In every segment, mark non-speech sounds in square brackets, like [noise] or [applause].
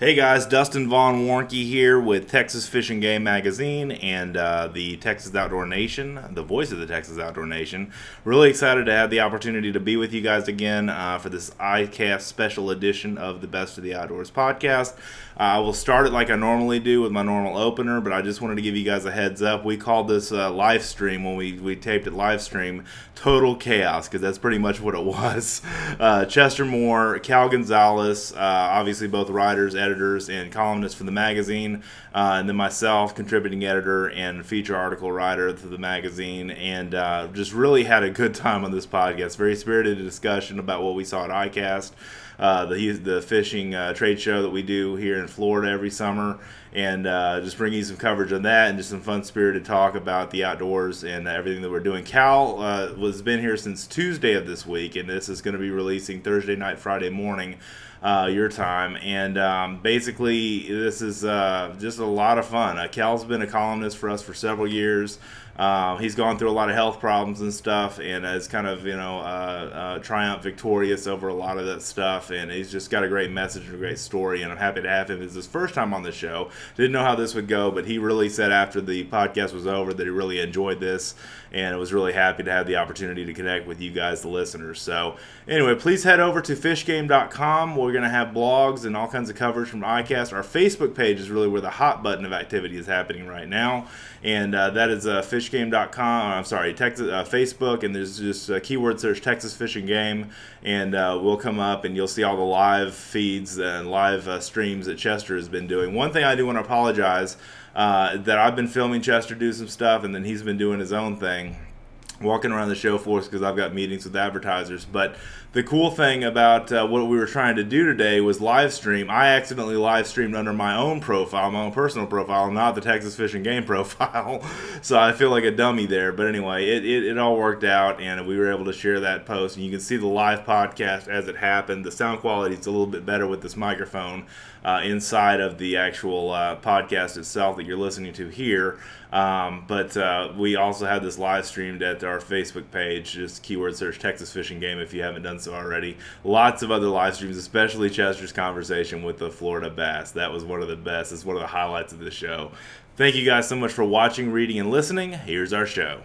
Hey guys, Dustin Von Warncke here with Texas Fish and Game Magazine and uh, the Texas Outdoor Nation, the voice of the Texas Outdoor Nation. Really excited to have the opportunity to be with you guys again uh, for this ICAST special edition of the Best of the Outdoors podcast. Uh, I will start it like I normally do with my normal opener, but I just wanted to give you guys a heads up. We called this uh, live stream when we, we taped it live stream total chaos because that's pretty much [laughs] what it was. Uh, Chester Moore, Cal Gonzales, obviously both writers, editors, and columnists for the magazine, uh, and then myself, contributing editor and feature article writer to the magazine, and uh, just really had a good time on this podcast. Very spirited discussion about what we saw at ICAST uh, the the fishing uh, trade show that we do here in Florida every summer, and uh, just bring you some coverage on that and just some fun spirited talk about the outdoors and everything that we're doing. Cal uh, was been here since Tuesday of this week, and this is going to be releasing Thursday night, Friday morning. Uh, your time. And um, basically, this is uh, just a lot of fun. Uh, Cal's been a columnist for us for several years. Uh, he's gone through a lot of health problems and stuff, and has kind of you know uh, uh, triumph victorious over a lot of that stuff. And he's just got a great message and a great story. And I'm happy to have him. It's his first time on the show. Didn't know how this would go, but he really said after the podcast was over that he really enjoyed this, and I was really happy to have the opportunity to connect with you guys, the listeners. So anyway, please head over to fishgame.com. We're going to have blogs and all kinds of coverage from ICAST. Our Facebook page is really where the hot button of activity is happening right now, and uh, that is uh, fishgame.com. I'm sorry, Texas uh, Facebook, and there's just a keyword search Texas Fish and Game, and uh, we'll come up and you'll see all the live feeds and live uh, streams that Chester has been doing. One thing I do want to apologize uh, that I've been filming Chester do some stuff, and then he's been doing his own thing walking around the show for us because I've got meetings with advertisers. But the cool thing about uh, what we were trying to do today was live stream. I accidentally live streamed under my own profile, my own personal profile, not the Texas Fish and Game [laughs] profile. so I feel like a dummy there. But anyway, it, it, it, all worked out, and we were able to share that post. And you can see the live podcast as it happened. The sound quality is a little bit better with this microphone uh, inside of the actual uh, podcast itself that you're listening to here. Um, but uh, we also had this live streamed at our Facebook page. Just keyword search Texas Fish and Game if you haven't done already. Lots of other live streams, especially Chester's conversation with the Florida bass. That was one of the best. It's one of the highlights of the show. Thank you guys so much for watching, reading, and listening. Here's our show.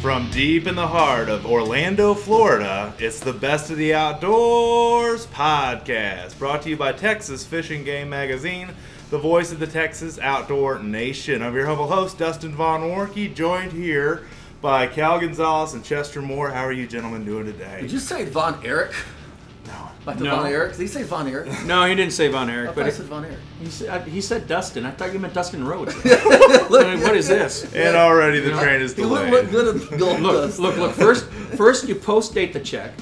From deep in the heart of Orlando, Florida, it's the Best of the Outdoors podcast, brought to you by Texas Fish and Game Magazine, the voice of the Texas Outdoor Nation. I'm your humble host, Dustin Von Warncke, joined here by Cal Gonzales and Chester Moore. How are you gentlemen doing today? Did you say Von Erich? Like the No. Von Erich? Did he say Von Erich? No, he didn't say Von I Erich, thought but he said Von Erich. he said, he said Dustin. I thought you meant Dustin Rhodes. [laughs] I mean, what is this? And already the You know, train is He looked, delayed. looked good at gold Look, dust. look, look. First, [laughs] first you post date the check,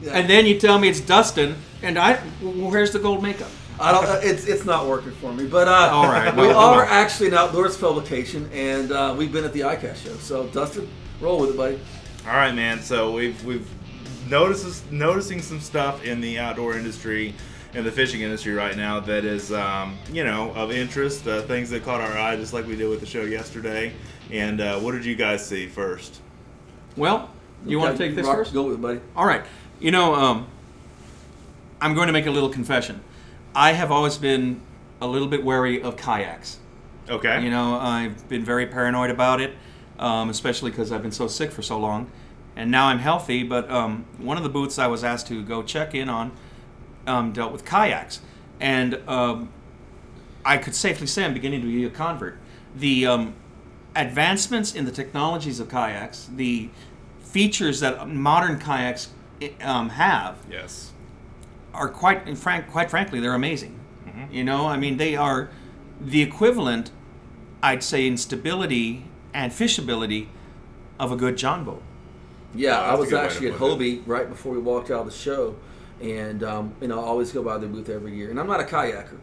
Yeah. and then you tell me it's Dustin, and I, where's the gold makeup? I don't. Uh, it's it's not working for me. But uh, All right, we well, are well. actually an outdoors publication, and uh, we've been at the ICAST show. So Dustin, roll with it, buddy. All right, man. So we've we've notices noticing some stuff in the outdoor industry and the fishing industry right now that is um, you know of interest. Uh, things that caught our eye, just like we did with the show yesterday. And uh, what did you guys see first? Well, you want to take this Rock- first? Go with it, buddy. All right. You know, um, I'm going to make a little confession. I have always been a little bit wary of kayaks. Okay. You know, I've been very paranoid about it, um, especially because I've been so sick for so long. And now I'm healthy, but um, one of the booths I was asked to go check in on um, dealt with kayaks. And um, I could safely say I'm beginning to be a convert. The um, advancements in the technologies of kayaks, the features that modern kayaks um, have, yes. are quite in frank quite frankly they're amazing you know i mean they are the equivalent i'd say in stability and fishability of a good john boat Yeah, Oh, I was good way to actually at put. Hobie right before we walked out of the show, and um, you know I always go by their booth every year. And I'm not a kayaker,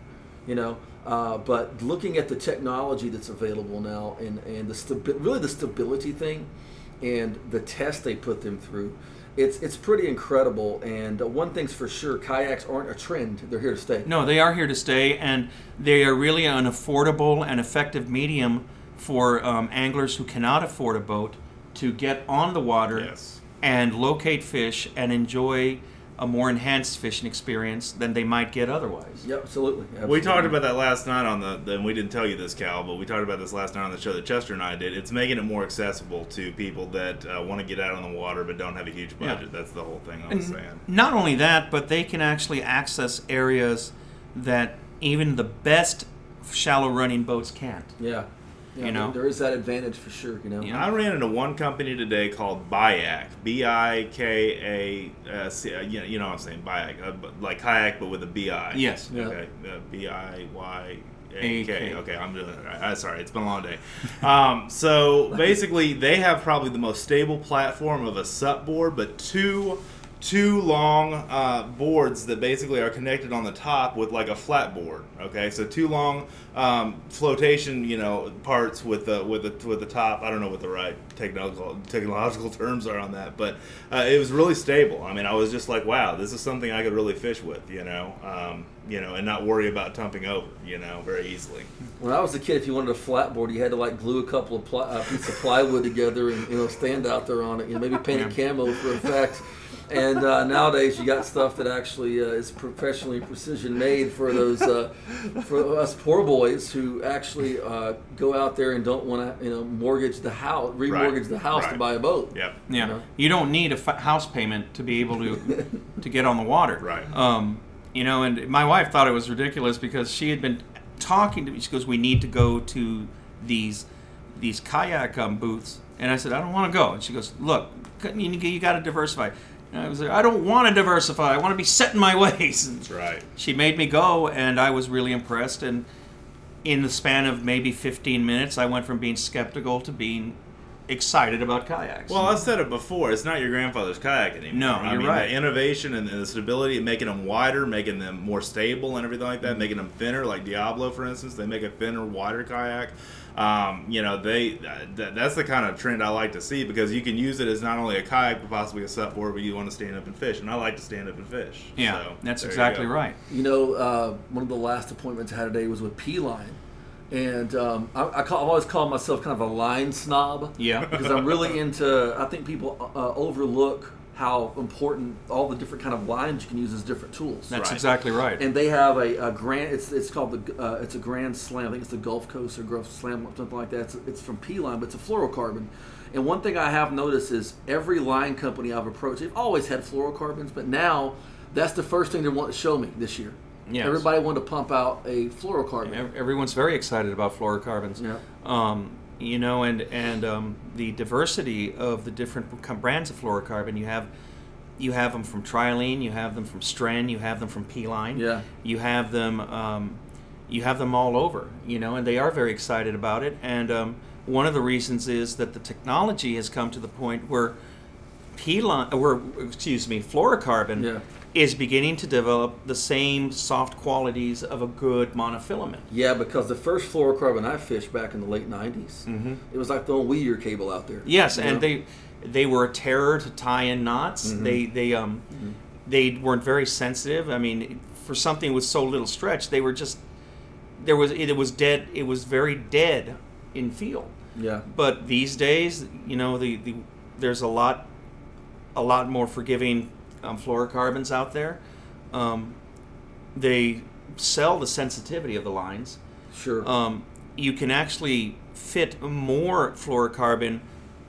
you know, uh, but looking at the technology that's available now and and the stabi- really the stability thing, and the test they put them through, it's it's pretty incredible. And uh, one thing's for sure, kayaks aren't a trend; they're here to stay. No, they are here to stay, and they are really an affordable and effective medium for um, anglers who cannot afford a boat to get on the water Yes. and locate fish and enjoy a more enhanced fishing experience than they might get otherwise. Yep, absolutely. We talked about that last night on the. Then we didn't tell you this, Cal, but we talked about this last night on the show that Chester and I did. It's making it more accessible to people that uh, want to get out on the water but don't have a huge Yeah. budget. That's the whole thing I was And saying. not only that, but they can actually access areas that even the best shallow running boats can't. Yeah. Yeah, You know? there is that advantage for sure. You know. Yeah. I ran into one company today called Bayak, B I K A, uh, uh, you know, what I'm saying, Bayak, uh, like kayak but with a B I. Yes. Yeah. Okay, uh, B I Y A A-K. K. Okay, I'm doing it right. Uh, sorry, it's been a long day. [laughs] Um, so basically, they have probably the most stable platform of a SUP board, but two two long uh, boards that basically are connected on the top with like a flat board. Okay, so two long um, flotation, you know, parts with the with the with the top. I don't know what the right technological technological [laughs] terms are on that, but uh, it was really stable. I mean, I was just like, wow, this is something I could really fish with, you know, um, you know, and not worry about tumping over, you know, very easily. When I was a kid, if you wanted a flat board, you had to like glue a couple of uh, pieces of plywood together and you know stand out there on it. You know, maybe paint it camo for effect. And uh, nowadays, you got stuff that actually uh, is professionally precision made for those uh, for us poor boys who actually uh, go out there and don't want to you know mortgage the house, remortgage the house to buy a boat. Yep. Yeah, know? you don't need a f- house payment to be able to [laughs] to get on the water. Right. Um, you know, and my wife thought it was ridiculous because she had been talking to me. She goes, "We need to go to these these kayak um, booths," and I said, "I don't want to go." And she goes, "Look, you, you got to diversify." And I was like, "I don't want to diversify. I want to be set in my [laughs] ways." And That's right. she made me go, and I was really impressed. And in the span of maybe 15 minutes, I went from being skeptical to being excited about kayaks. Well, I've said it before. It's not your grandfather's kayak anymore. No, I you're mean, right. The innovation and the stability, making them wider, making them more stable, and everything like that, Mm-hmm. making them thinner. Like Diablo, for instance, they make a thinner, wider kayak. Um, you know, they th- that's the kind of trend I like to see because you can use it as not only a kayak but possibly a supboard, but you want to stand up and fish, and I like to stand up and fish. yeah, So, that's there you exactly right. You know, uh, one of the last appointments I had today was with P Line, and um, I, I call, I've always called myself kind of a line snob. Yeah. because I'm really [laughs] into. I think people uh, overlook how important all the different kind of lines you can use as different tools. That's Right. exactly right. and they have a, a grand. It's it's called the uh, it's a Grand Slam. I think it's the Gulf Coast or Gulf Slam something like that. It's, it's from P Line, but it's a fluorocarbon. And one thing I have noticed is every line company I've approached, they've always had fluorocarbons, but now that's the first thing they want to show me this year. Yes. Everybody wanted to pump out a fluorocarbon. Everyone's very excited about fluorocarbons. Yeah. Um, you know, and and um, the diversity of the different brands of fluorocarbon. You have you have them from Trilene, you have them from Stren, you have them from P-Line. Yeah. You have them um, you have them all over. You know, and they are very excited about it. And um, one of the reasons is that the technology has come to the point where P-Line, or excuse me, fluorocarbon Yeah. Is beginning to develop the same soft qualities of a good monofilament. Yeah, because the first fluorocarbon I fished back in the late '90s, it was like throwing Weir cable out there. Mm-hmm. Yes, and know? they they were a terror to tie in knots. They they um they weren't very sensitive. I mean, for something with so little stretch, they were just there was it, was dead. It was very dead in feel. yeah, But these days, you know, the, the there's a lot a lot more forgiving um, fluorocarbons out there. Um, they sell the sensitivity of the lines sure. um, you can actually fit more fluorocarbon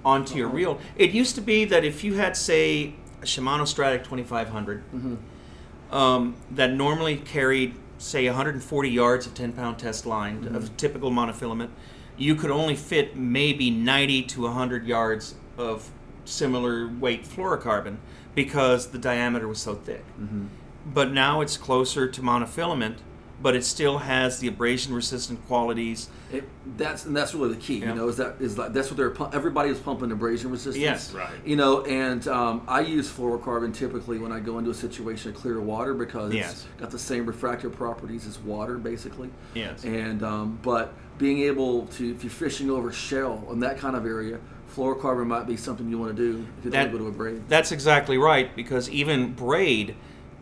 onto your Uh-huh. reel. It used to be that if you had, say, a Shimano Stratic 2500 Mm-hmm. um, that normally carried, say, 140 yards of 10 pound test line Mm-hmm. of typical monofilament, you could only fit maybe 90 to 100 yards of similar weight fluorocarbon because the diameter was so thick. Mm-hmm. But now it's closer to monofilament, but it still has the abrasion resistant qualities. It, that's and that's really the key. Yeah. You know, is that is like that's what they're pu- everybody is pumping abrasion resistance. Yes. Right. You know, and um, I use fluorocarbon typically when I go into a situation of clear water because Yes. it's got the same refractive properties as water, basically. Yes. And um, but being able to, if you're fishing over shell in that kind of area, fluorocarbon might be something you want to do if you That- don't go to a braid. That's exactly right because even braid,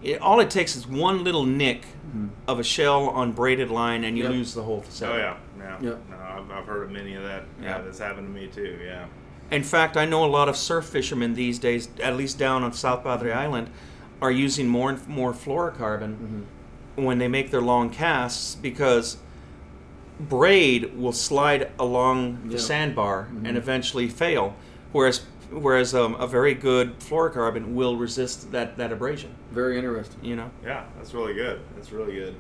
it, all it takes is one little nick mm-hmm. of a shell on braided line, and you Yep. lose the whole Oh yeah, yeah. Yep. No, I've, I've heard of many of that. Yeah, Yeah. that's happened to me too. Yeah. In fact, I know a lot of surf fishermen these days, at least down on South Padre Island, are using more and more fluorocarbon mm-hmm. when they make their long casts because braid will slide along the Yeah. sandbar and eventually fail, whereas whereas um, a very good fluorocarbon will resist that, that abrasion. Very interesting. You know. Yeah, that's really good. That's really good.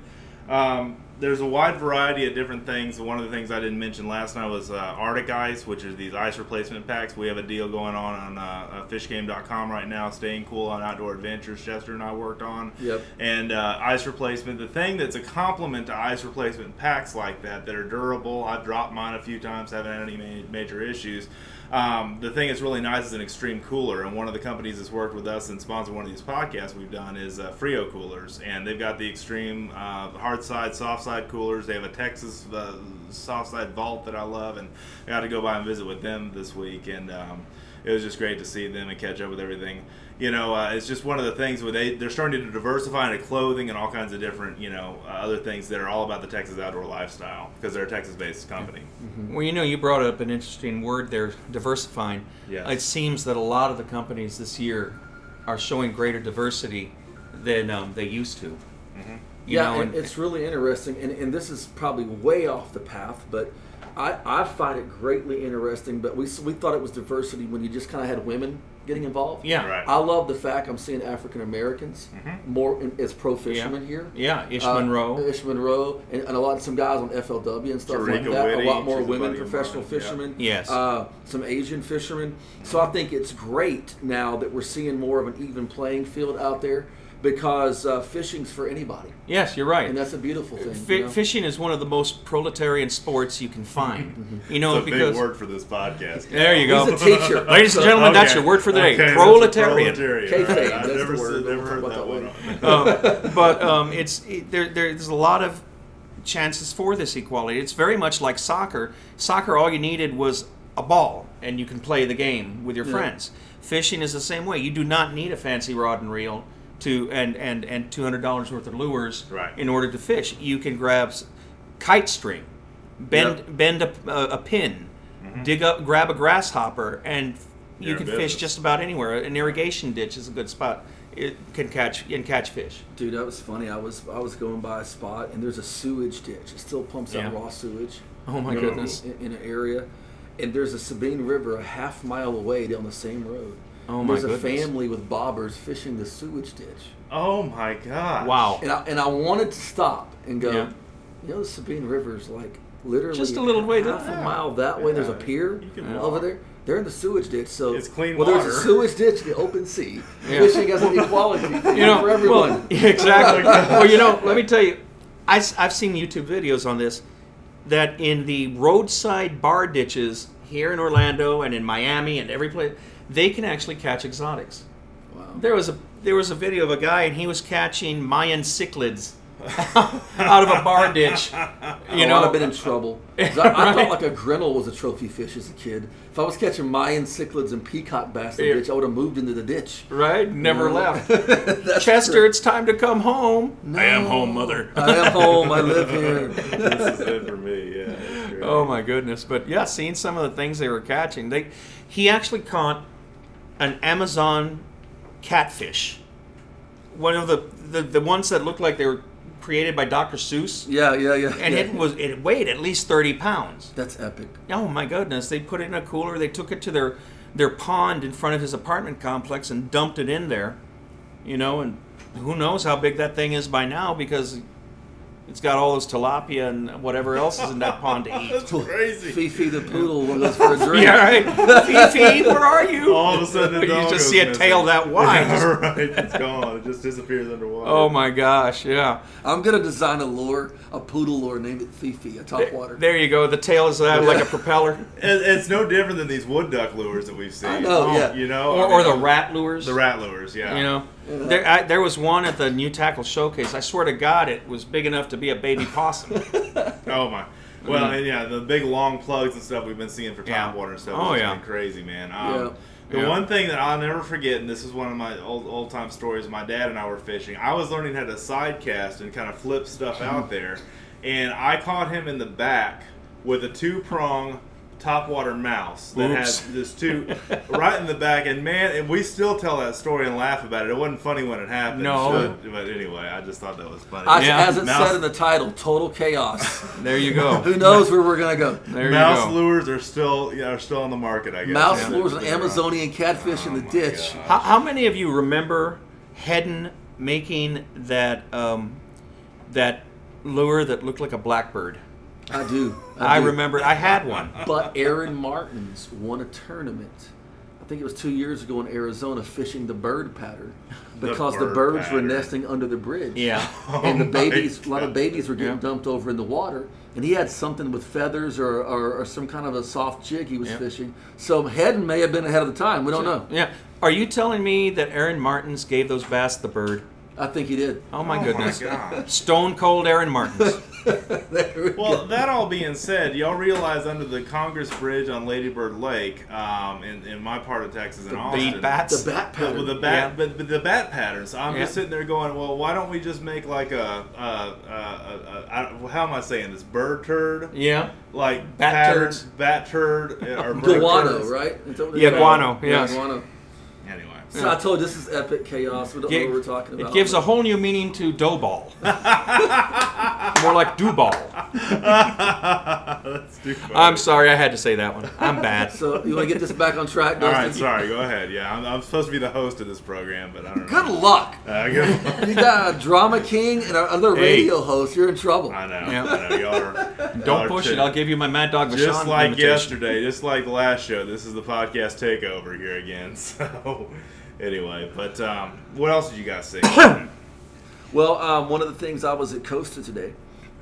Um, there's a wide variety of different things. One of the things I didn't mention last night was uh, Arctic Ice, which is these ice replacement packs. We have a deal going on on uh, uh, fishgame.com right now, staying cool on outdoor adventures. Chester and I worked on. Yep. And uh, ice replacement. The thing that's a complement to ice replacement packs like that that are durable. I've dropped mine a few times, haven't had any ma- major issues. Um, the thing that's really nice is an extreme cooler, and one of the companies that's worked with us and sponsored one of these podcasts we've done is uh, Frio Coolers, and they've got the extreme uh, hard side, soft side coolers. They have a Texas uh, soft side vault that I love, and I got to go by and visit with them this week, and um, it was just great to see them and catch up with everything. You know, uh, it's just one of the things where they they're starting to diversify into clothing and all kinds of different you know uh, other things that are all about the Texas outdoor lifestyle because they're a Texas-based company. Well, you know, you brought up an interesting word there, diversifying. Yes. It seems that a lot of the companies this year are showing greater diversity than um, they used to. You yeah, know, and it's really interesting, and, and this is probably way off the path, but I, I find it greatly interesting. But we we thought it was diversity when you just kind of had women getting involved. yeah, Right. I love the fact I'm seeing African Americans more in, as pro fishermen here. yeah, Ish Uh, Monroe. Ish Monroe, and, and a lot of some guys on FLW and stuff like that. Whitty, a lot more women professional mine, yeah. fishermen. Yes. Uh, some Asian fishermen. So I think it's great now that we're seeing more of an even playing field out there because uh, fishing's for anybody, yes, you're right. and that's a beautiful thing. Fi you know? Fishing is one of the most proletarian sports you can find. [laughs] You know, It's a because big word for this podcast. [laughs] there you go. He's a teacher, [laughs] Ladies and so- gentlemen, that's your word for the day. Okay, that's a proletarian. proletarian. Kayfabe, I've never, said- never heard talk that about one. um, but um, it's it, there, there's a lot of chances for this equality. It's very much like soccer. Soccer, all you needed was a ball, and you can play the game with your Yeah. friends. Fishing is the same way. You do not need a fancy rod and reel to and and and two hundred dollars worth of lures Right. in order to fish. You can grab kite string, bend Yep. bend a, a, a pin, mm-hmm. dig up, grab a grasshopper, and you You're can fish just about anywhere. An irrigation ditch is a good spot. It can catch and catch fish. Dude, that was funny. I was I was going by a spot, and there's a sewage ditch. It still pumps out raw sewage. Oh my you goodness. In, in an area, and there's a Sabine River a half mile away down the same road. Oh my There's a goodness. family with bobbers fishing the sewage ditch, Oh my god! Wow. and I and I wanted to stop and go. Yeah. You know, the Sabine River is like literally Just a little way half down. a mile that way. There's a Yeah. pier You can over walk. there. They're in the sewage ditch, so It's clean well, there's a sewage ditch in the open sea. [laughs] Yeah. Fishing has an equality [laughs] you know, for everyone. Well, [laughs] yeah, exactly. well, you know, let me tell you, I, have seen YouTube videos on this that in the roadside bar ditches here in Orlando and in Miami and every place, they can actually catch exotics. wow. There was a there was a video of a guy and he was catching Mayan cichlids [laughs] out of a bar ditch. [laughs] You oh, I'd know, have been in trouble. [laughs] I, I Right. thought like a grinnell was a trophy fish as a kid. If I was catching Mayan cichlids and peacock bass in the Yeah. ditch, I would have moved into the ditch. right? Never No. left. Chester, true. it's time to come home. I am home, mother. I am home. I live here. this is it for me. Yeah. Oh my goodness! But yeah, seeing some of the things they were catching, they he actually caught an Amazon catfish, one of the the, the ones that looked like they were created by Dr. Seuss, Yeah, yeah, yeah. and yeah. it was it weighed at least thirty pounds. That's epic. Oh my goodness! They put it in a cooler. They took it to their their pond in front of his apartment complex and dumped it in there. You know, and who knows how big that thing is by now because it's got all those tilapia and whatever else is in that pond to [laughs] eat. That's crazy. Fifi the poodle goes for a drink. Yeah, right. Fifi, where are you? All of a sudden, the [laughs] you dog just goes see a missing. tail that wide. [laughs] Yeah, right. It's gone. It just disappears underwater. oh my gosh, yeah. I'm gonna design a lure, a poodle lure, named it Fifi, a topwater. There you go. The tail is uh, like a propeller, it's no different than these wood duck lures that we've seen. I know, yeah. You know, or, I or the rat lures. the rat lures. Yeah. You know, Yeah. there I, there was one at the New Tackle Showcase. I swear to God, it was big enough to be a baby possum. [laughs] Oh my. Well, Mm-hmm. and yeah, the big long plugs and stuff we've been seeing for Yeah. top water and stuff. Oh, has yeah. been crazy, man. Yeah. Um, The Yeah. one thing that I'll never forget, and this is one of my old old time stories. My dad and I were fishing. I was learning how to side cast and kind of flip stuff out [laughs] there, and I caught him in the back with a two prong topwater mouse that Oops. had this two right in the back. And man, and we still tell that story and laugh about it. It wasn't funny when it happened. No. but, but anyway, I just thought that was funny. As, Yeah. as it Mouse- said in the title, total chaos. [laughs] There you go. Who knows where we're gonna go? There Mouse you go. lures are still yeah, are still on the market. I guess. Mouse Yeah. lures and They're- Amazonian catfish in the Oh ditch. How, how many of you remember Heddon making that um, that lure that looked like a blackbird? I do. I, do. remember I had one. But Aaron Martens won a tournament. I think it was two years ago in Arizona, fishing the bird pattern because the, bird birds were nesting under the bridge. Yeah. and the [laughs] Oh my babies, a lot of babies were getting Yeah. dumped over in the water. And he had something with feathers or, or, or some kind of a soft jig he was Yeah. fishing. So Heddon may have been ahead of the time. We don't know. Yeah. Are you telling me that Aaron Martens gave those bass the bird? I think he did. Oh my Oh goodness. my gosh. Stone cold Aaron Martens. [laughs] [laughs] There we Well, go. that all being said, y'all realize under the Congress Bridge on Lady Bird Lake, um, in, in my part of Texas in The Austin, bait bats. the bat the, pattern. with the bat, Yeah. but, but the bat patterns. I'm Yeah. just sitting there going, well, why don't we just make like a, a, a, a, a, a how am I saying this? Bird turd, Yeah. like Bat pattern, turds. bat turd, uh, or [laughs] bird Guano, turds. right? Is that what Yeah, they- guano, Yeah, yes. guano. Anyway, So I told you this is epic chaos. We don't know what we're talking about. It gives a whole new meaning to dough ball. [laughs] More like do ball. that's too funny. I'm sorry, I had to say that one. I'm bad. So you want to get this back on track, all Dustin? right, sorry. Go ahead. Yeah, I'm, I'm supposed to be the host of this program, but I don't know. Good luck. Uh, good [laughs] You got a drama king and another Hey. radio host. You're in trouble. I know. Yeah. I know. Y'all are. y'all Don't are push too- it. I'll give you my Mad Dog Just like invitation. yesterday, just like the last show, this is the podcast takeover here again. [laughs] So, anyway, but um, what else did you guys see? [coughs] Well, um, one of the things I was at Costa today,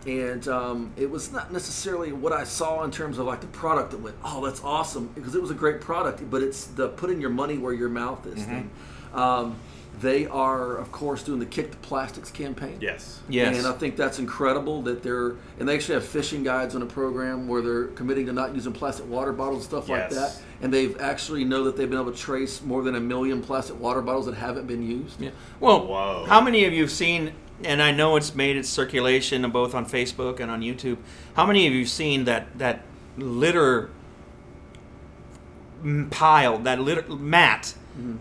and um, it was not necessarily what I saw in terms of like the product that went, oh, that's awesome, because it was a great product, but it's the putting your money where your mouth is thing. Um, they are, of course, doing the Kick the Plastics campaign. yes. Yes. And I think that's incredible that they're, and they actually have fishing guides on a program where they're committing to not using plastic water bottles and stuff like that. And they've actually know that they've been able to trace more than a million plastic water bottles that haven't been used. Yeah. Well, Whoa. how many of you have seen, and I know it's made its circulation both on Facebook and on YouTube, how many of you have seen that, that litter pile, that litter mat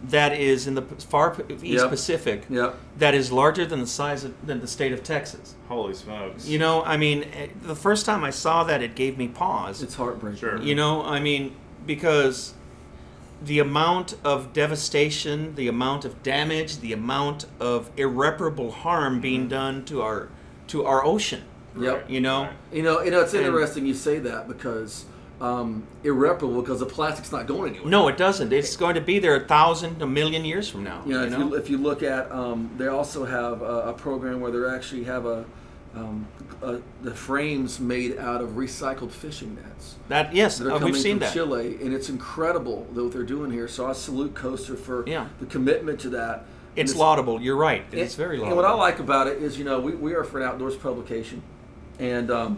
that is in the far East Mm-hmm. Yep. Pacific Yep. that is larger than the size of than the state of Texas? Holy smokes. You know, I mean, eh, the first time I saw that, it gave me pause. It's heartbreaking. Sure. You know, I mean, because the amount of devastation, the amount of damage, the amount of irreparable harm being done to our to our ocean. Yep. You know, You know, you know, it's And- interesting you say that because um, irreparable because the plastic's not going anywhere. no, it doesn't. It's going to be there a thousand, a million years from now. You know, if. You, if you look at, um, they also have a, a program where they actually have a, um, a the frames made out of recycled fishing nets. that yes, that are uh, coming we've seen from that. Chile, and it's incredible that what they're doing here. So I salute Costa for Yeah. the commitment to that. It's And laudable. You're right. It's and- very And laudable. what I like about it is, you know, we, we are for an outdoors publication, and um,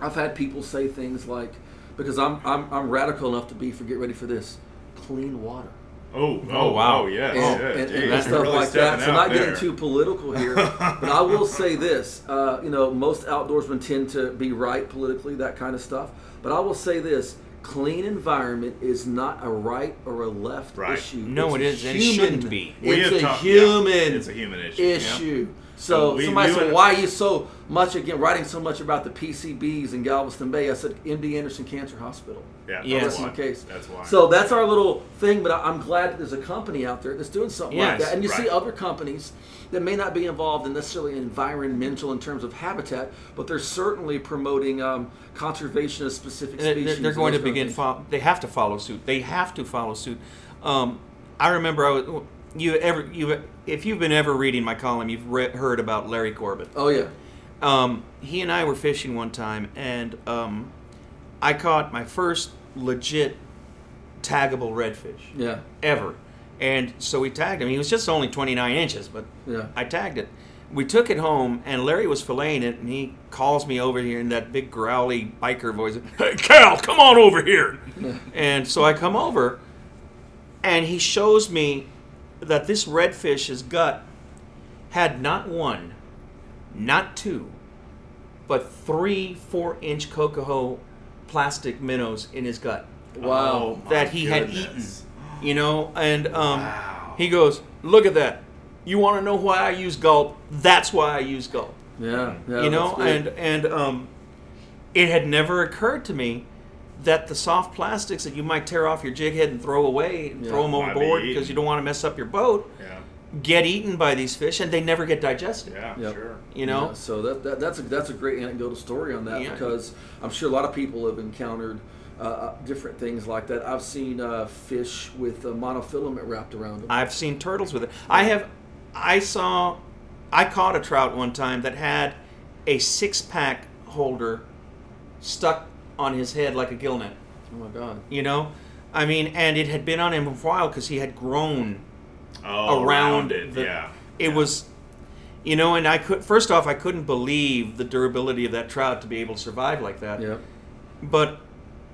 I've had people say things like, because I'm, I'm I'm radical enough to be for get ready for this, clean water. Oh, oh, Oh, wow. Oh, yes. and, yeah, and, geez, and that's stuff really like that. So not there. getting too political here, [laughs] but I will say this: uh, you know, most outdoorsmen tend to be right politically, that kind of stuff. But I will say this: clean environment is not a right or a left Right. issue. No, It's it a it shouldn't be. We It's have a talked- yeah, human. it's a human issue. issue. So So we- somebody we said, "Why are you so much again writing so much about the PCBs in Galveston Bay?" I said, "MD Anderson Cancer Hospital." Yeah, Yes. that's why. case. That's why. So that's our little thing, but I'm glad that there's a company out there that's doing something like that. And you see other companies that may not be involved in necessarily environmental in terms of habitat, but they're certainly promoting um, conservation of specific species. They're, they're going to those kind of begin. Fo- they have to follow suit. They have to follow suit. Um, I remember I was, you ever you if you've been ever reading my column, you've re- heard about Larry Corbett. Oh yeah, Um, he and I were fishing one time, and um, I caught my first legit taggable redfish yeah, ever. And so we tagged him. He was just only 29 inches, but yeah. I tagged it. we took it home, and Larry was filleting it, and he calls me over here in that big growly biker voice. Hey, Cal, come on over here. [laughs] and so I come over, and he shows me that this redfish's gut had not one, not two, but three four-inch cocoa plastic minnows in his gut Wow. Oh, that he had eaten. You know, and um, Wow. he goes, "Look at that. You want to know why I use gulp? That's why I use gulp." Yeah, yeah. you know, and and um, it had never occurred to me that the soft plastics that you might tear off your jig head and throw away, and Yeah. throw them Might be overboard eaten. because you don't want to mess up your boat, Yeah. get eaten by these fish, and they never get digested. Yeah. Yep. Sure. You know, Yeah, so that, that that's a that's a great anecdotal story on that Yeah. because I'm sure a lot of people have encountered uh, uh, different things like that. I've seen uh, fish with uh, monofilament wrapped around them. I've seen turtles with it. I have, I saw, I caught a trout one time that had a six pack holder stuck on his head like a gill net. oh my god! You know, I mean, and it had been on him for a while because he had grown. Oh, Around it. the- yeah. It was, you know, and I could first off I couldn't believe the durability of that trout to be able to survive like that. Yeah, But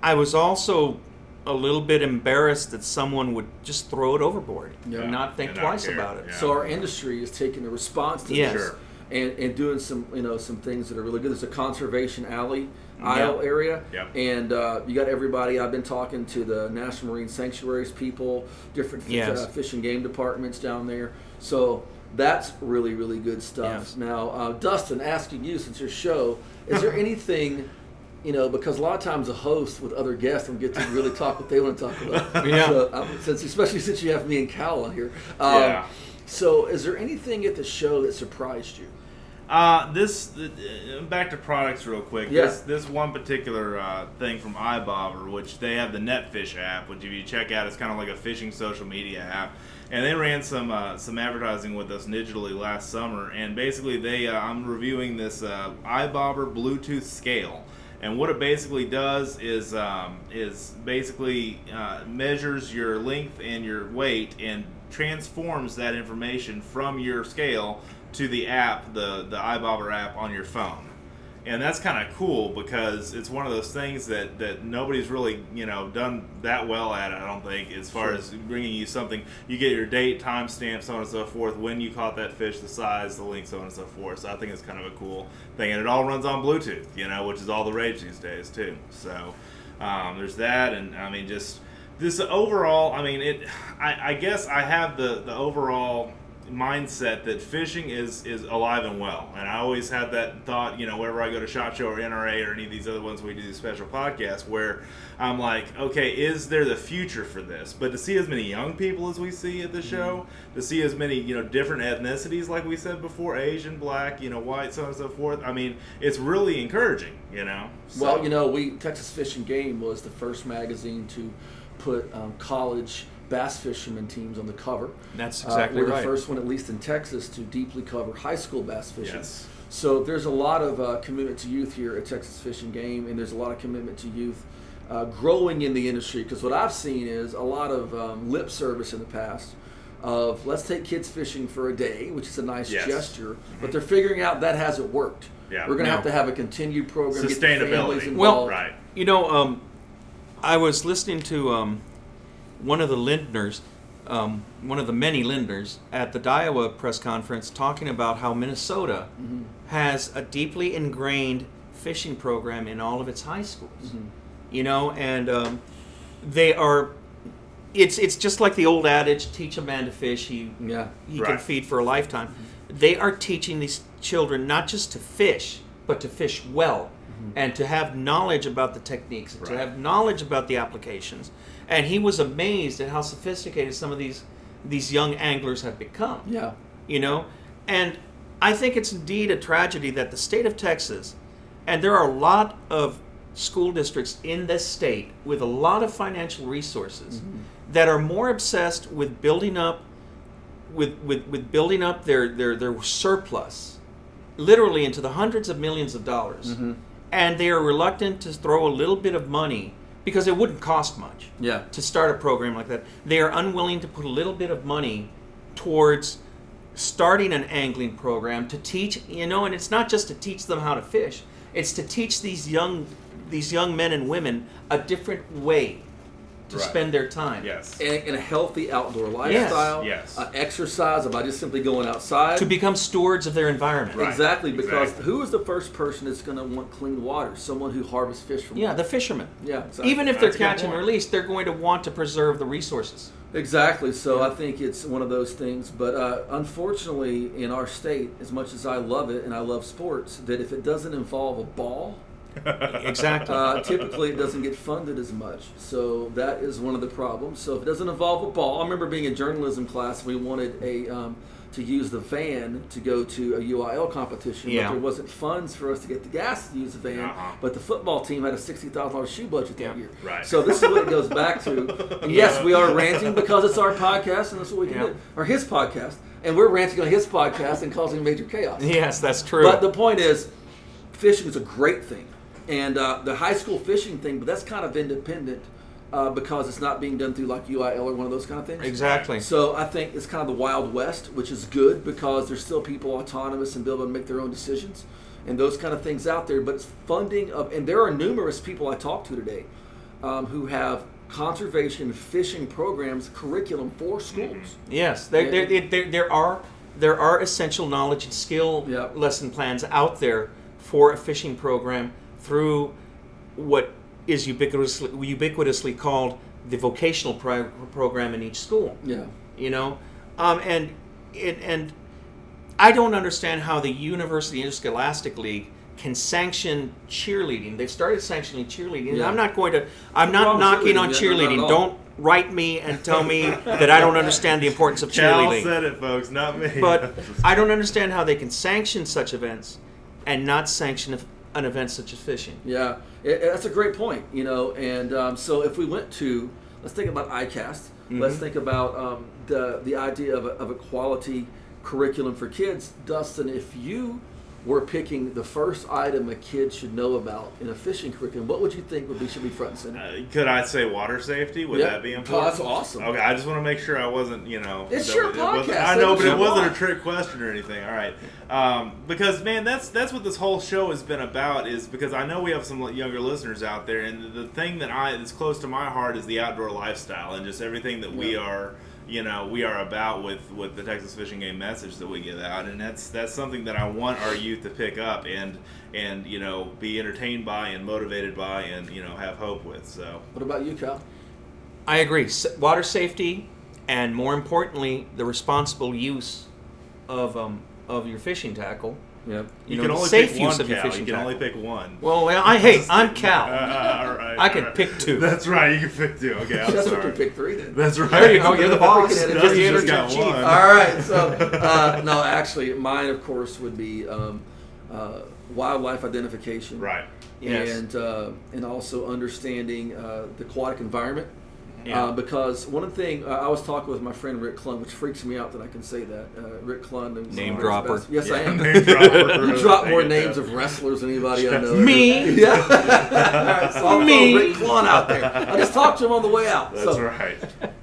I was also a little bit embarrassed that someone would just throw it overboard Yeah. and not think And twice care. about it. Yeah. So our industry is taking a response to Yes. this Sure. and, and doing some you know some things that are really good. There's a conservation alley aisle area, Yep. and uh, you got everybody. I've been talking to the National Marine Sanctuaries people, different fish, Yes. uh, fish and game departments down there. So that's really really good stuff. Yes. Now, uh, Dustin, asking you since your show, is there [laughs] anything? You know, because a lot of times a host with other guests don't get to really talk what they want to talk about. [laughs] Yeah. So, um, since especially since you have me and Cal on here. Um, Yeah. So, is there anything at the show that surprised you? Uh, this uh, back to products real quick. Yeah. This this one particular uh, thing from iBobber, which they have the Netfish app, which if you check out, it's kind of like a fishing social media app. And they ran some uh, some advertising with us digitally last summer, and basically they uh, I'm reviewing this uh, iBobber Bluetooth scale. And what it basically does is um, is basically uh, measures your length and your weight and transforms that information from your scale to the app, the the iBobber app on your phone. And that's kind of cool because it's one of those things that, that nobody's really you know done that well at. I don't think as far Sure. as bringing you something. You get your date, timestamp, so on and so forth. When you caught that fish, the size, the length, so on and so forth. So I think it's kind of a cool thing, and it all runs on Bluetooth. You know, which is all the rage these days too. So um, there's that, and I mean just this overall. I mean it. I, I guess I have the the overall mindset that fishing is is alive and well. And i always had that thought you know whenever i go to shot show or nra or any of these other ones we do these special podcasts where i'm like okay is there the future for this? But to see as many young people as we see at the show to see as many you know different ethnicities like we said before asian black you know white so on and so forth i mean it's really encouraging you know? Well, you know, we Texas Fish and Game was the first magazine to put um, college bass fishermen teams on the cover. That's Uh, exactly we're right. the first one, at least in Texas, to deeply cover high school bass fishing. Yes. So there's a lot of uh, commitment to youth here at Texas Fish and Game, and there's a lot of commitment to youth uh, growing in the industry. Because what I've seen is a lot of um, lip service in the past of let's take kids fishing for a day, which is a nice Yes. gesture, but they're figuring out that hasn't worked. Yeah. We're going to No. have to have a continued program. Get the Sustainability. families Well, right You know, um, I was listening to um, one of the Lindners, um, one of the many Lindners, at the Iowa press conference talking about how Minnesota has a deeply ingrained fishing program in all of its high schools. You know, and um, they are. It's it's just like the old adage: teach a man to fish, he Yeah. he can feed for a lifetime. They are teaching these children not just to fish, but to fish well Mm-hmm. and to have knowledge about the techniques, and to have knowledge about the applications. And he was amazed at how sophisticated some of these these young anglers have become. Yeah. You know? And I think it's indeed a tragedy that the state of Texas, and there are a lot of school districts in this state with a lot of financial resources mm-hmm. that are more obsessed with building up with, with, with building up their, their, their surplus literally into the hundreds of millions of dollars mm-hmm. And they are reluctant to throw a little bit of money because it wouldn't cost much Yeah. to start a program like that. They are unwilling to put a little bit of money towards starting an angling program to teach, you know, and it's not just to teach them how to fish. It's to teach these young these young men and women a different way to Right. spend their time. Yes. And, and a healthy outdoor lifestyle. Yes. Uh, exercise about just simply going outside. To become stewards of their environment. Right. Exactly, because Exactly. who is the first person that's going to want clean water? Someone who harvests fish from Yeah, water. the fishermen. yeah, exactly. Even if they're That's good catch and release, they're going to want to preserve the resources. Exactly. So I think it's one of those things. But uh, unfortunately, in our state, as much as I love it and I love sports, that if it doesn't involve a ball, Exactly. uh, typically it doesn't get funded as much. So that is one of the problems. So if it doesn't involve a ball, I remember being in journalism class. We wanted a um, to use the van to go to a UIL competition, Yeah. but there wasn't funds for us to get the gas to use the van. Uh-huh. But the football team had a sixty thousand dollars shoe budget that Yeah. year. Right. So this is what it goes back to. [laughs] And yes, we are ranting because it's our podcast, and that's what we can Yeah. do, or his podcast, and we're ranting on his podcast and causing major chaos. yes, that's true. But the point is, fishing is a great thing, and uh, the high school fishing thing, but that's kind of independent uh, because it's not being done through like UIL or one of those kind of things. exactly. So I think it's kind of the wild west, which is good because there's still people autonomous and be able to make their own decisions, and those kind of things out there. But it's funding of, and there are numerous people I talked to today um, who have conservation fishing programs curriculum for schools. Yes, there, there, there, there, there are there are essential knowledge and skill Yep. lesson plans out there for a fishing program through what is ubiquitously ubiquitously called the vocational pro- program in each school. Yeah. You know, um, and it, and I don't understand how the University Interscholastic League can sanction cheerleading. They've started sanctioning cheerleading. Yeah. I'm not going to. I'm not wrong with knocking on cheerleading, yeah, no, cheerleading. not at all. Don't write me and tell me that I don't understand the importance of cheerleading. Cal cheerleading. said it, folks, not me. But I don't understand how they can sanction such events and not sanction an event such as fishing. Yeah, it, that's a great point. You know, and um, so if we went to, let's think about ICAST. Let's think about um, the the idea of a, of a quality curriculum for kids. Dustin, if you were picking the first item a kid should know about in a fishing curriculum, what would you think would be should be front and center? Uh, could I say water safety? Would Yeah. that be Oh, important? that's awesome. Okay, I just want to make sure I wasn't, you know. It's that your it podcast. I know, but it wasn't a trick question or anything. All right, um, because man, that's that's what this whole show has been about. Is because I know we have some younger listeners out there, and the thing that I that's close to my heart is the outdoor lifestyle and just everything that we are. You know, we are about with with the Texas Fish and Game message that we give out, and that's that's something that I want our youth to pick up and and you know be entertained by and motivated by and you know have hope with. So. What about you, Kyle? I agree. S- water safety, and more importantly, the responsible use of um, of your fishing tackle. Yep. You, You, can know, only safe pick use one of your cow. fishing You can tackle. only pick one. well, I hate. [laughs] I'm Uh, Cal. all right, I can right. pick two. That's right. You can pick two. Okay, I'm Justin sorry. can pick three then. That's right. There you go, you're the [laughs] boss. Freaking Dustin editor just got chief. one. All right. So, [laughs] uh, no, actually, mine, of course, would be um, uh, wildlife identification. Right. Yes. And uh, and also understanding uh, the aquatic environment. Yeah. Uh, because one thing uh, I was talking with my friend Rick Clunn, which freaks me out that I can say that uh, Rick Clunn. is Name one dropper. best- Yes, I am. name dropper. [laughs] You drop more names that. of wrestlers than anybody I know. Me? [laughs] Yeah. All right, so I'll Me? Rick Clunn out there. I just talked to him on the way out. That's so, right.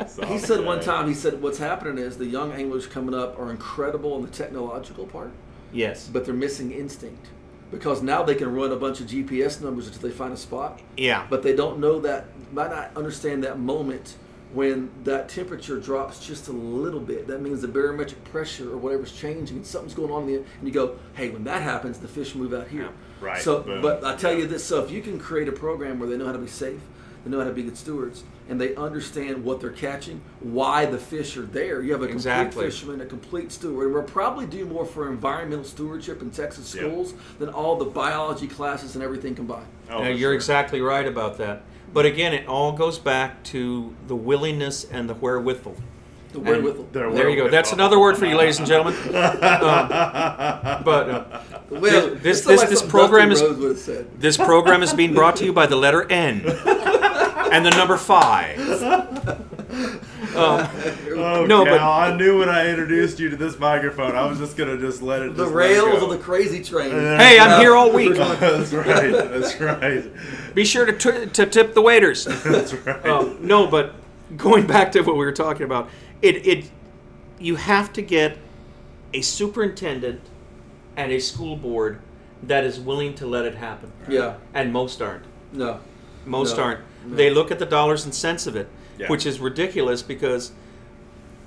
So, he said one time, he said, what's happening is the young anglers coming up are incredible in the technological part, yes. but they're missing instinct. Because now they can run a bunch of GPS numbers until they find a spot, Yeah. but they don't know that, might not understand that moment when that temperature drops just a little bit. That means the barometric pressure or whatever's changing something's going on in the and you go, hey, when that happens, the fish move out here. Right. So, Boom. but I tell Yeah. you this: so if you can create a program where they know how to be safe, they know how to be good stewards, and they understand what they're catching, why the fish are there, you have a complete Exactly. fisherman, a complete steward. And we'll probably do more for environmental stewardship in Texas Yeah. schools than all the biology classes and everything combined. Oh, No, you're sure. exactly right about that. But again, it all goes back to the willingness and the wherewithal. The And wherewithal. There There you go. That's another word for you, ladies and gentlemen. [laughs] Um, but uh, Well, this- it's not this- like this program is- Rhodes would have said. this program is being brought to you by the letter N [laughs] and the number five. [laughs] Um, Oh, No, Cal, but- I knew when I introduced you to this microphone, I was just gonna just let it. The just let it rails of the crazy train. hey, I'm here all week. [laughs] That's right. That's right. Be sure to, t- to tip the waiters. [laughs] That's right. Um, no, but going back to what we were talking about, it it you have to get a superintendent and a school board that is willing to let it happen. Yeah. And most aren't. No. Most No, aren't. No. They look at the dollars and cents of it, Yeah. which is ridiculous because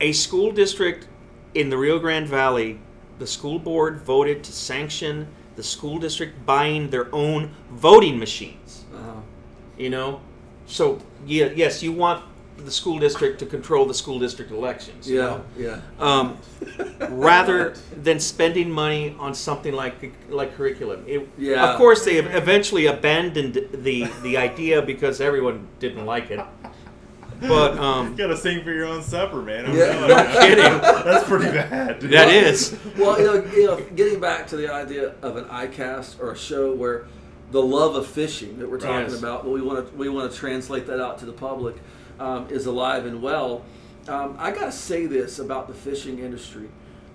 a school district in the Rio Grande Valley, the school board voted to sanction the school district buying their own voting machines. Uh-huh. You know, so yeah, yes, you want the school district to control the school district elections. you Yeah. know? Yeah. um, rather than spending money on something like like curriculum. It, Yeah. Of course, they eventually abandoned the the idea because everyone didn't like it. But um, You gotta sing for your own supper, man. I'm Yeah. no kidding, That's pretty bad. dude. that is. well, you know, you know, getting back to the idea of an ICAST or a show where the love of fishing that we're talking Yes. about, we want to we want to translate that out to the public, um, is alive and well. Um, I got to say this about the fishing industry,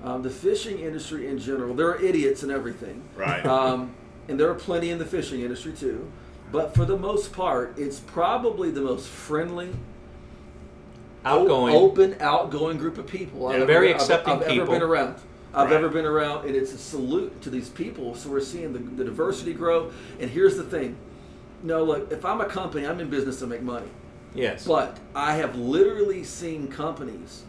um, the fishing industry in general. There are idiots and everything, Right. um, and there are plenty in the fishing industry too. But for the most part, it's probably the most friendly, Outgoing. open, outgoing group of people. And very I've- accepting I've, I've people. ever been around. I've Right. ever been around, and it's a salute to these people. So we're seeing the, the diversity grow. And here's the thing: no, look, if I'm a company, I'm in business to make money. Yes. But I have literally seen companies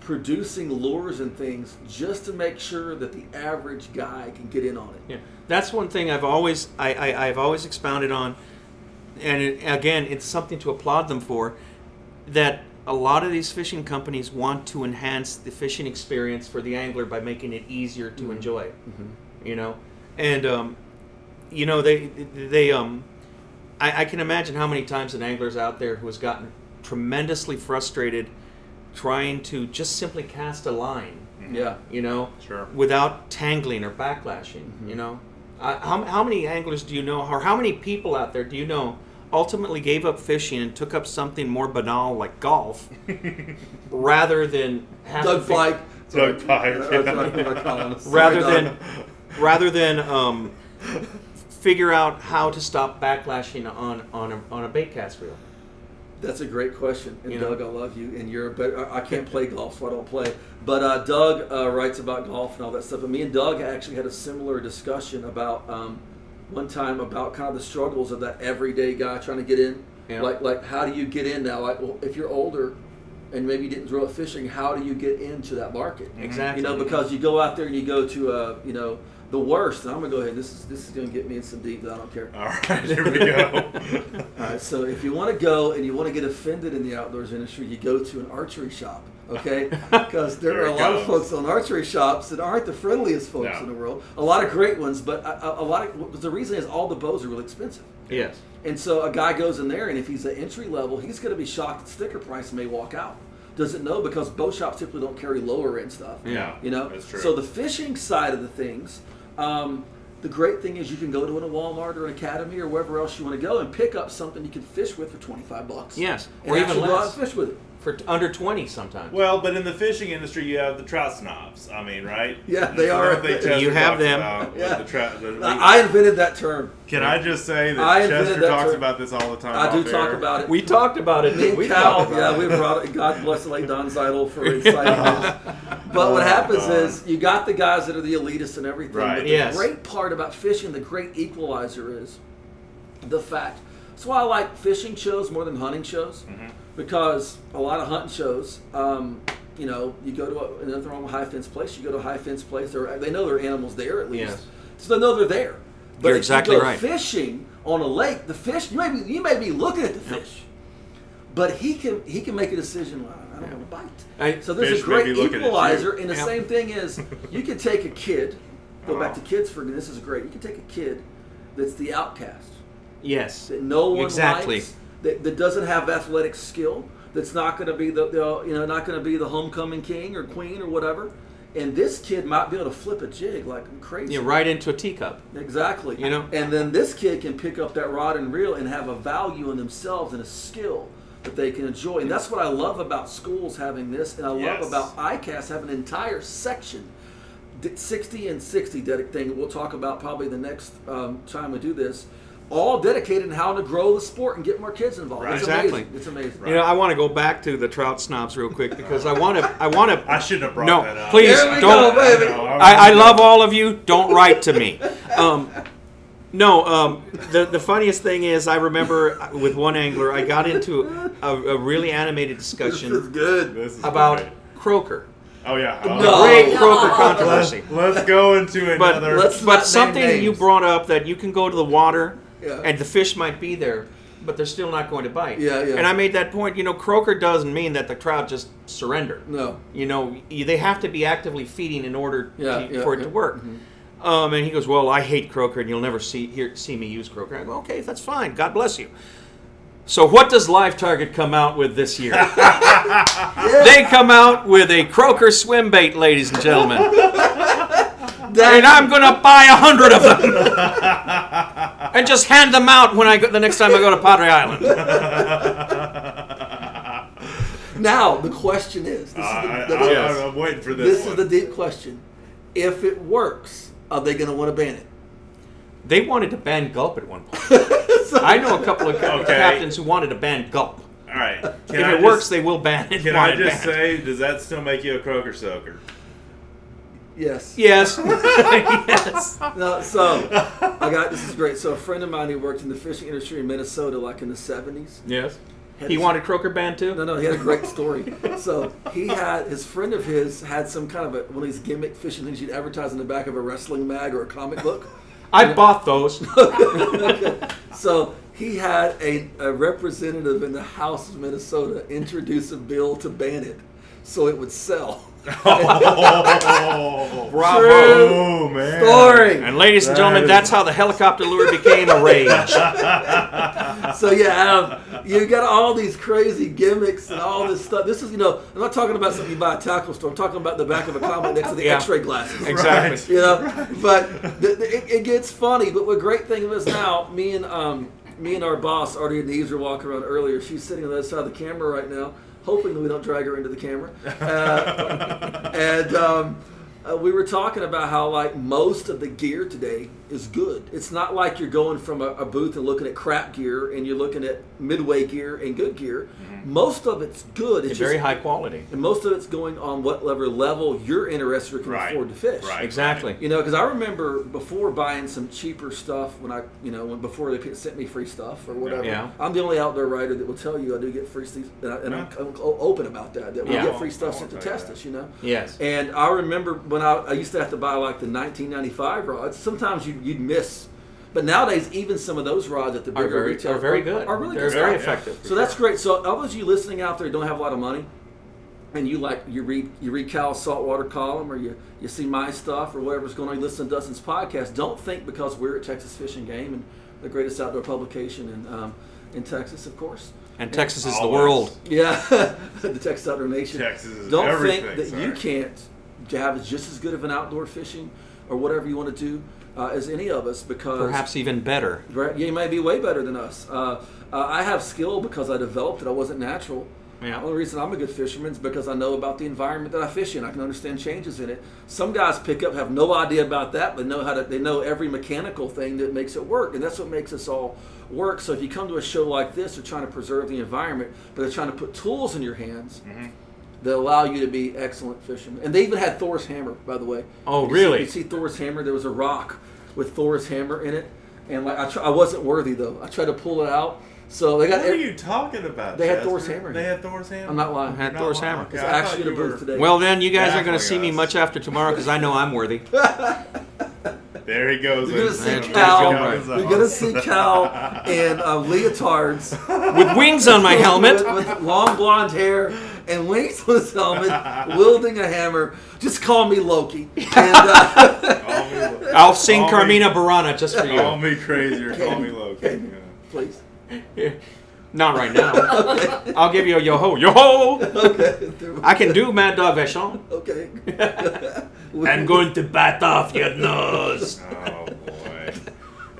producing lures and things just to make sure that the average guy can get in on it. Yeah, that's one thing I've always I, I I've always expounded on, and it, again, it's something to applaud them for. That a lot of these fishing companies want to enhance the fishing experience for the angler by making it easier to enjoy. You know, and um, you know they they um, I, I can imagine how many times an angler's out there who has gotten tremendously frustrated trying to just simply cast a line Yeah. you know, Sure. without tangling or backlashing, you know. Uh, how, how many anglers do you know, or how many people out there do you know ultimately gave up fishing and took up something more banal like golf [laughs] rather than Doug Pike. Doug Pike, That's yeah. what I'm gonna call him. Sorry, rather than rather than um, [laughs] figure out how to stop backlashing on on a, on a bait cast reel. That's a great question, and You know? Doug, I love you. And you're, but I I can't play golf, so I don't play. But uh, Doug uh, writes about golf and all that stuff. And me and Doug actually had a similar discussion about um, one time about kind of the struggles of that everyday guy trying to get in. Yeah. Like, like how do you get in now? Like, well, if you're older and maybe you didn't grow up fishing, how do you get into that market? Exactly. You know, because you go out there and you go to, uh, you know, the worst. And I'm gonna go ahead. This is this is gonna get me in some deep. But I don't care. All right, here we go. [laughs] All right, so if you want to go and you want to get offended in the outdoors industry, you go to an archery shop, okay? [laughs] Because there, There are a lot of folks on archery shops that aren't the friendliest folks No. in the world. A lot of great ones, but a, a- lot of the reason is all the bows are really expensive. Yes. And so a guy goes in there, and if he's at entry level, he's to be shocked at sticker price and may walk out. Doesn't know because bow shops typically don't carry lower end stuff. Yeah, You know, that's true. so the fishing side of the things, um, the great thing is you can go to a Walmart or an Academy or wherever else you want to go and pick up something you can fish with for twenty five bucks. Yes. Or even actually go out less. fish with it. For under twenty sometimes. well, but in the fishing industry, you have the trout snobs. I mean, right? Yeah, they are. another thing You have them. about with Yeah. the trout- the- I invented that term. can I just say that I invented Chester that talks term. about this all the time? I do off talk air. about it. we talked about it. Me we Cal, about yeah, it. we brought it. God bless the late Don Zaidle for inciting this. [laughs] But what Oh, happens God. is you got the guys that are the elitists and everything. Right. But the Yes. great part about fishing, the great equalizer is the fact. That's why I like fishing shows more than hunting shows Mm-hmm. Because a lot of hunting shows, um, you know, you go to a, another wrong high fence place. You go to a high fence place. They're, they know there are animals there at least, Yes. so they know they're there. But You're if exactly you go right. fishing on a lake, the fish you may be you may be looking at the fish, but he can he can make a decision. Well, I don't want to bite. I- so there's a great be looking at you. equalizer, and the Yeah. same thing is you can take a kid. Go back Oh. to kids for this is great. You can take a kid that's the outcast yes. that no one Exactly. likes, that, that doesn't have athletic skill, that's not going to be the, the you know not going to be the homecoming king or queen or whatever. And this kid might be able to flip a jig like crazy. Yeah, right into a teacup. Exactly. You know? And then this kid can pick up that rod and reel and have a value in themselves and a skill that they can enjoy. And that's what I love about schools having this, and I Yes. love about ICAST having an entire section, 60 and 60 dedic thing. We'll talk about probably the next um, time we do this. All dedicated in how to grow the sport and get more kids involved. Right. It's Exactly. amazing. It's amazing. You know, I want to go back to the trout snobs real quick because I want to. I want to. [laughs] I shouldn't have brought no, that up. please There we don't. go, baby. No, I, I love all of you. Don't write to me. [laughs] Um, no, um, the the funniest thing is I remember with one angler I got into a, a really animated This is discussion good. This is about great. croaker. Oh yeah. Oh, No. Great croaker Let's, controversy. let's go into But another. let's- but name something you brought up that you can go to the water Yeah. and the fish might be there, but they're still not going to bite. Yeah, yeah. And I made that point. You know, croaker doesn't mean that the trout just surrender. No. You know, they have to be actively feeding in order Yeah, to, yeah, for it yeah. to work. Um, and he goes, "Well, I hate croaker, and you'll never see hear, see me use croaker." I go, "Okay, that's fine. God bless you." So, what does LiveTarget come out with this year? [laughs] [laughs] They come out with a croaker swim bait, ladies and gentlemen, [laughs] and I'm gonna buy a hundred of them and just hand them out when I go the next time I go to Padre Island. [laughs] Now the question is, this, I, is, the, I, the- Yes. am waiting for this. this is the deep question. If it works, are they going to want to ban it? They wanted to ban gulp at one point. [laughs] I know a couple of Okay. captains who wanted to ban gulp. All right. Can if I it just- works, they will ban it. Can I just banned. say, does that still make you a croaker soaker? Yes. Yes. [laughs] yes. No, so I got this is great. So a friend of mine who worked in the fishing industry in Minnesota, like in the seventies. Yes. He wanted croaker banned too. No, no, he had a great story. so he had his friend of his had some kind of a, one of these gimmick fishing things you'd advertise in the back of a wrestling mag or a comic book. I bought those. [laughs] So he had a, a representative in the House of Minnesota introduce a bill to ban it, so it would sell. [laughs] Oh, Bravo. oh man. Story. And ladies and That gentlemen, is- that's how the helicopter lure became a rage. [laughs] So yeah, um, you got all these crazy gimmicks and all this stuff. This is, you know, I'm not talking about something you buy at a tackle store. I'm talking about the back of a comic next to the [laughs] Yeah. X-ray glasses. Exactly. You know, but the, the, it, it gets funny. But the great thing is now, me and um, me and our boss, Artie Neves, were walking around earlier. She's sitting on the other side of the camera right now, hoping that we don't drag her into the camera. [laughs] Uh, and um, uh, we were talking about how like most of the gear today is good. It's not like you're going from a, a booth and looking at crap gear and you're looking at midway gear and good gear. Mm-hmm. Most of it's good. It's It's very high quality. and most of it's going on whatever level you're interested or can Right. afford to fish. Right. Exactly. You know, because I remember before buying some cheaper stuff when I, you know, when before they sent me free stuff or whatever. Yeah. I'm the only outdoor writer that will tell you I do get free stuff, and, I, and I'm, I'm open about that. That we Yeah. get free stuff sent to won't tell you test that. us. You know. Yes. And I remember when I, I used to have to buy like the 1995 rods. Sometimes you'd, you'd miss, but nowadays even some of those rods at the Are bigger very retail are very good. Are really They're good very stuff. effective. So that's great. So all those of you listening out there don't have a lot of money, and you like you read you read Cal's saltwater column or you you see my stuff or whatever's going on, you listen to Dustin's podcast. Don't think because we're at Texas Fish and Game and the greatest outdoor publication in um, in Texas, of course. And Texas is the world. Yeah, [laughs] the Texas Outdoor Nation. Texas is Don't everything, think that you can't have just as good of an outdoor fishing or whatever you want to do uh, as any of us because Perhaps even better. Right, you may be way better than us. Uh, uh, I have skill because I developed it. I wasn't natural. Yeah. The only reason I'm a good fisherman is because I know about the environment that I fish in. I can understand changes in it. Some guys pick up have no idea about that, but know how to. They know every mechanical thing that makes it work, and that's what makes us all work. So if you come to a show like this, they're trying to preserve the environment, but they're trying to put tools in your hands Mm-hmm. That allow you to be excellent fishermen. And they even had Thor's hammer, by the way. Oh, You see- really? You see Thor's hammer. There was a rock with Thor's hammer in it, and like I, try, I wasn't worthy though. I tried to pull it out. So they got. What are you talking about? They had Thor's hammer. They had Thor's hammer. I'm not lying. I Had Not Thor's lying. hammer. Okay, It's I actually in a you booth today. Well, then you guys are Baffling going to see me much after tomorrow because I know I'm worthy. [laughs] There he goes. You're gonna see Cal. you gentlemen. go. You're gonna see Cal in uh, leotards With wings on my [laughs] helmet. with, with long blonde hair and wings on his helmet, wielding a hammer. Just call me Loki. [laughs] And, uh, Call me- I'll sing Call me- Carmina Burana just for you. Call me crazy or call me Loki. Okay. Yeah. please. [laughs] Not right now. [laughs] I'll give you a yo ho. Yo ho! Okay. I can do Mad Dog Vachon. Okay. I'm going to bat off your nose. Oh boy.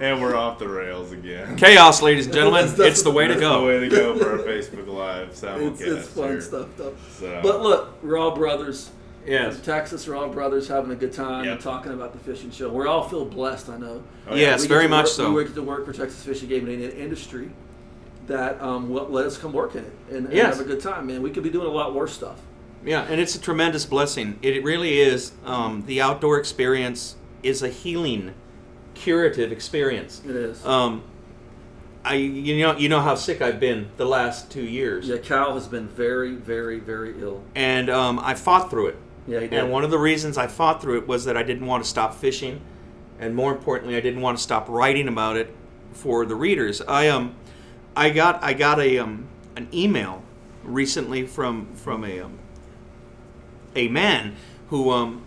And we're off the rails again. Chaos, ladies and gentlemen. That's- that's It's the way to That's the go. way to go for our Facebook Live simulcast. [laughs] It's, it's fun here. stuff, though. So- But look, we're all brothers. Yes. From Texas, we're all brothers having a good time Yep. and talking about the fishing show. We all feel blessed, I know. Oh, Yes, We very much work- so. We get to work for Texas Fish and Game and Industry that um, will let us come work in it and, and Yes. have a good time, man. We could be doing a lot worse stuff. Yeah, and it's a tremendous blessing. It really is. Um, the outdoor experience is a healing, curative experience. It is. Um, I you know you know how sick I've been the last two years, yeah, Cal has been very, very, very ill. and um, I fought through it. Yeah, he did. And one of the reasons I fought through it was that I didn't want to stop fishing, and more importantly, I didn't want to stop writing about it for the readers. I um, I got I got a um, an email recently from from a um, a man who um,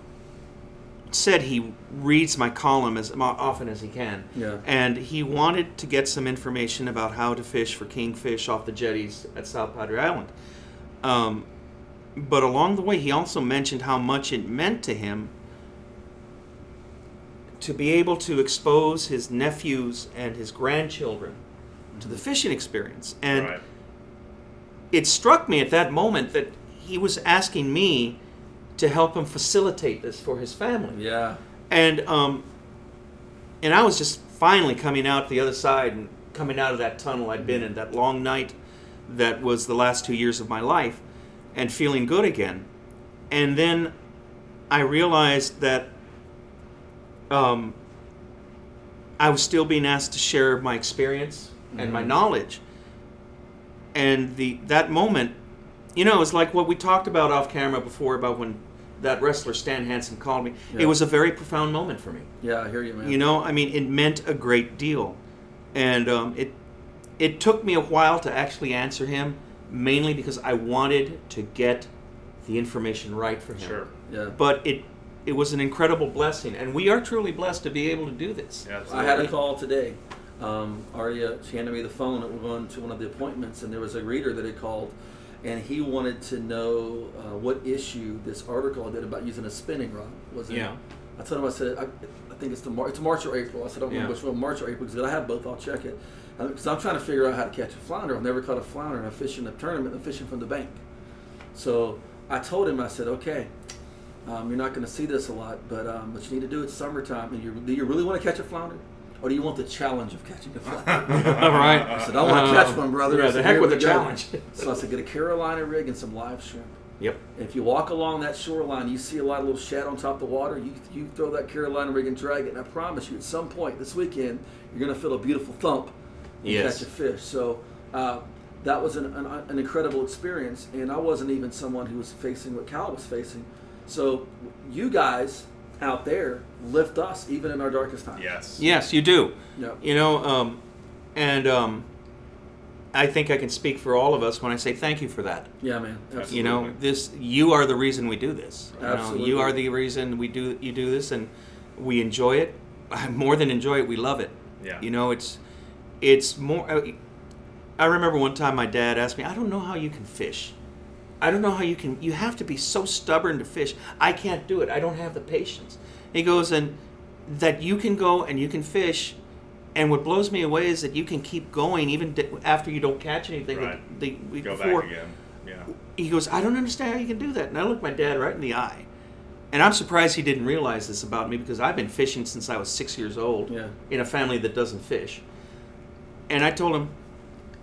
said he reads my column as often as he can. Yeah. And he wanted to get some information about how to fish for kingfish off the jetties at South Padre Island. Um, but along the way, he also mentioned how much it meant to him to be able to expose his nephews and his grandchildren to the fishing experience. And right. it struck me at that moment that he was asking me to help him facilitate this for his family yeah. And um, and I was just finally coming out the other side and coming out of that tunnel I'd been in that long night that was the last two years of my life and feeling good again. And then I realized that um, I was still being asked to share my experience and my knowledge. And the that moment you know it's like what we talked about off camera before about when that wrestler Stan Hansen called me Yeah. it was a very profound moment for me Yeah, I hear you, man. you know I mean it meant a great deal and um, it it took me a while to actually answer him mainly because I wanted to get the information right for him Sure. Yeah. but it it was an incredible blessing and we are truly blessed to be able to do this I Absolutely. had a call today. Um, Aria, she handed me the phone and we're going to one of the appointments, and there was a reader that had called, and he wanted to know uh, what issue this article I did about using a spinning rod was in. Yeah. I told him, I said, I, I think it's the Mar- it's March or April. I said, I don't remember Yeah. which one, March or April, because I have both. I'll check it. Because I'm trying to figure out how to catch a flounder. I've never caught a flounder, and I'm fishing a tournament. I'm fishing from the bank. So I told him, I said, okay, um, you're not going to see this a lot, but um, what you need to do, it's summertime, and you, do you really want to catch a flounder? Or do you want the challenge of catching a flounder? [laughs] all right I said, I want to Uh, catch one, brother. Yeah the heck "Here with the challenge So I said, get a Carolina rig and some live shrimp. yep And if you walk along that shoreline, you see a lot of little shad on top of the water. You, you throw that Carolina rig and drag it, and I promise you, at some point this weekend, you're going to feel a beautiful thump and Yes. catch a fish. So uh, that was an, an, an incredible experience, and I wasn't even someone who was facing what Cal was facing. So you guys out there lift us even in our darkest times. Yes. yes you do Yep. You know, um, and um, I think I can speak for all of us when I say thank you for that. Yeah, man. Absolutely. You know, this you are the reason we do this. You know, Absolutely. you are the reason we do you do this, and we enjoy it. [laughs] More than enjoy it, we love it. Yeah. You know, it's it's more. I remember one time my dad asked me, "I don't know how you can fish. I don't know how you can. You have to be so stubborn to fish. I can't do it. I don't have the patience." He goes, "And that you can go and you can fish." And what blows me away is that you can keep going even d- after you don't catch anything. Right. The, the week Go before, back again. Yeah. he goes, I don't understand how you can do that. And I look my dad right in the eye. And I'm surprised he didn't realize this about me because I've been fishing since I was six years old Yeah. in a family that doesn't fish. And I told him,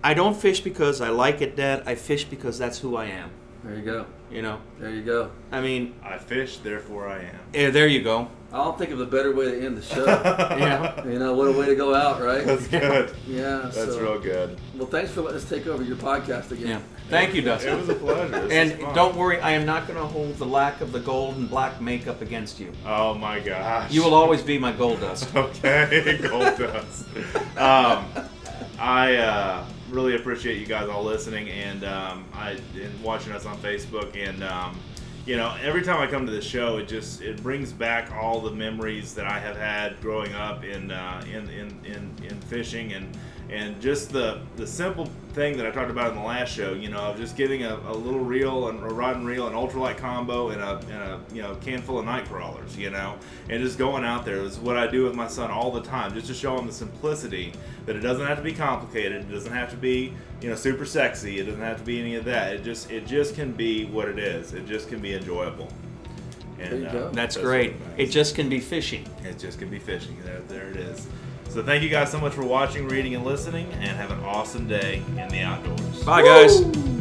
I don't fish because I like it, Dad. I fish because that's who I am. There you go. You know? There you go. I mean, I fish, therefore I am. eh, there you go. I don't think of a better way to end the show. [laughs] Yeah. you know, what a way to go out, right? That's good. Yeah. That's so, real good. Well, thanks for letting us take over your podcast again. Yeah. Thank you, Dustin. It was a pleasure. This And don't worry, I am not going to hold the lack of the gold and black makeup against you. Oh my gosh. You will always be my gold dust. [laughs] Okay, gold dust. Um, I uh, really appreciate you guys all listening and um, I and watching us on Facebook and um, you know every time I come to the show it just it brings back all the memories that I have had growing up in uh, in, in, in in fishing and and just the the simple thing that I talked about in the last show, you know, of just getting a, a little reel and a rod and reel, an ultralight combo, and a and a you know can full of night crawlers, you know, and just going out there is what I do with my son all the time, just to show him the simplicity that it doesn't have to be complicated, it doesn't have to be you know super sexy, it doesn't have to be any of that. It just it just can be what it is. It just can be enjoyable. And, There you uh, go. That's great. nice. It just can be fishing. It just can be fishing. There, there it is. So thank you guys so much for watching, reading, and listening, and have an awesome day in the outdoors. Bye, guys. Woo!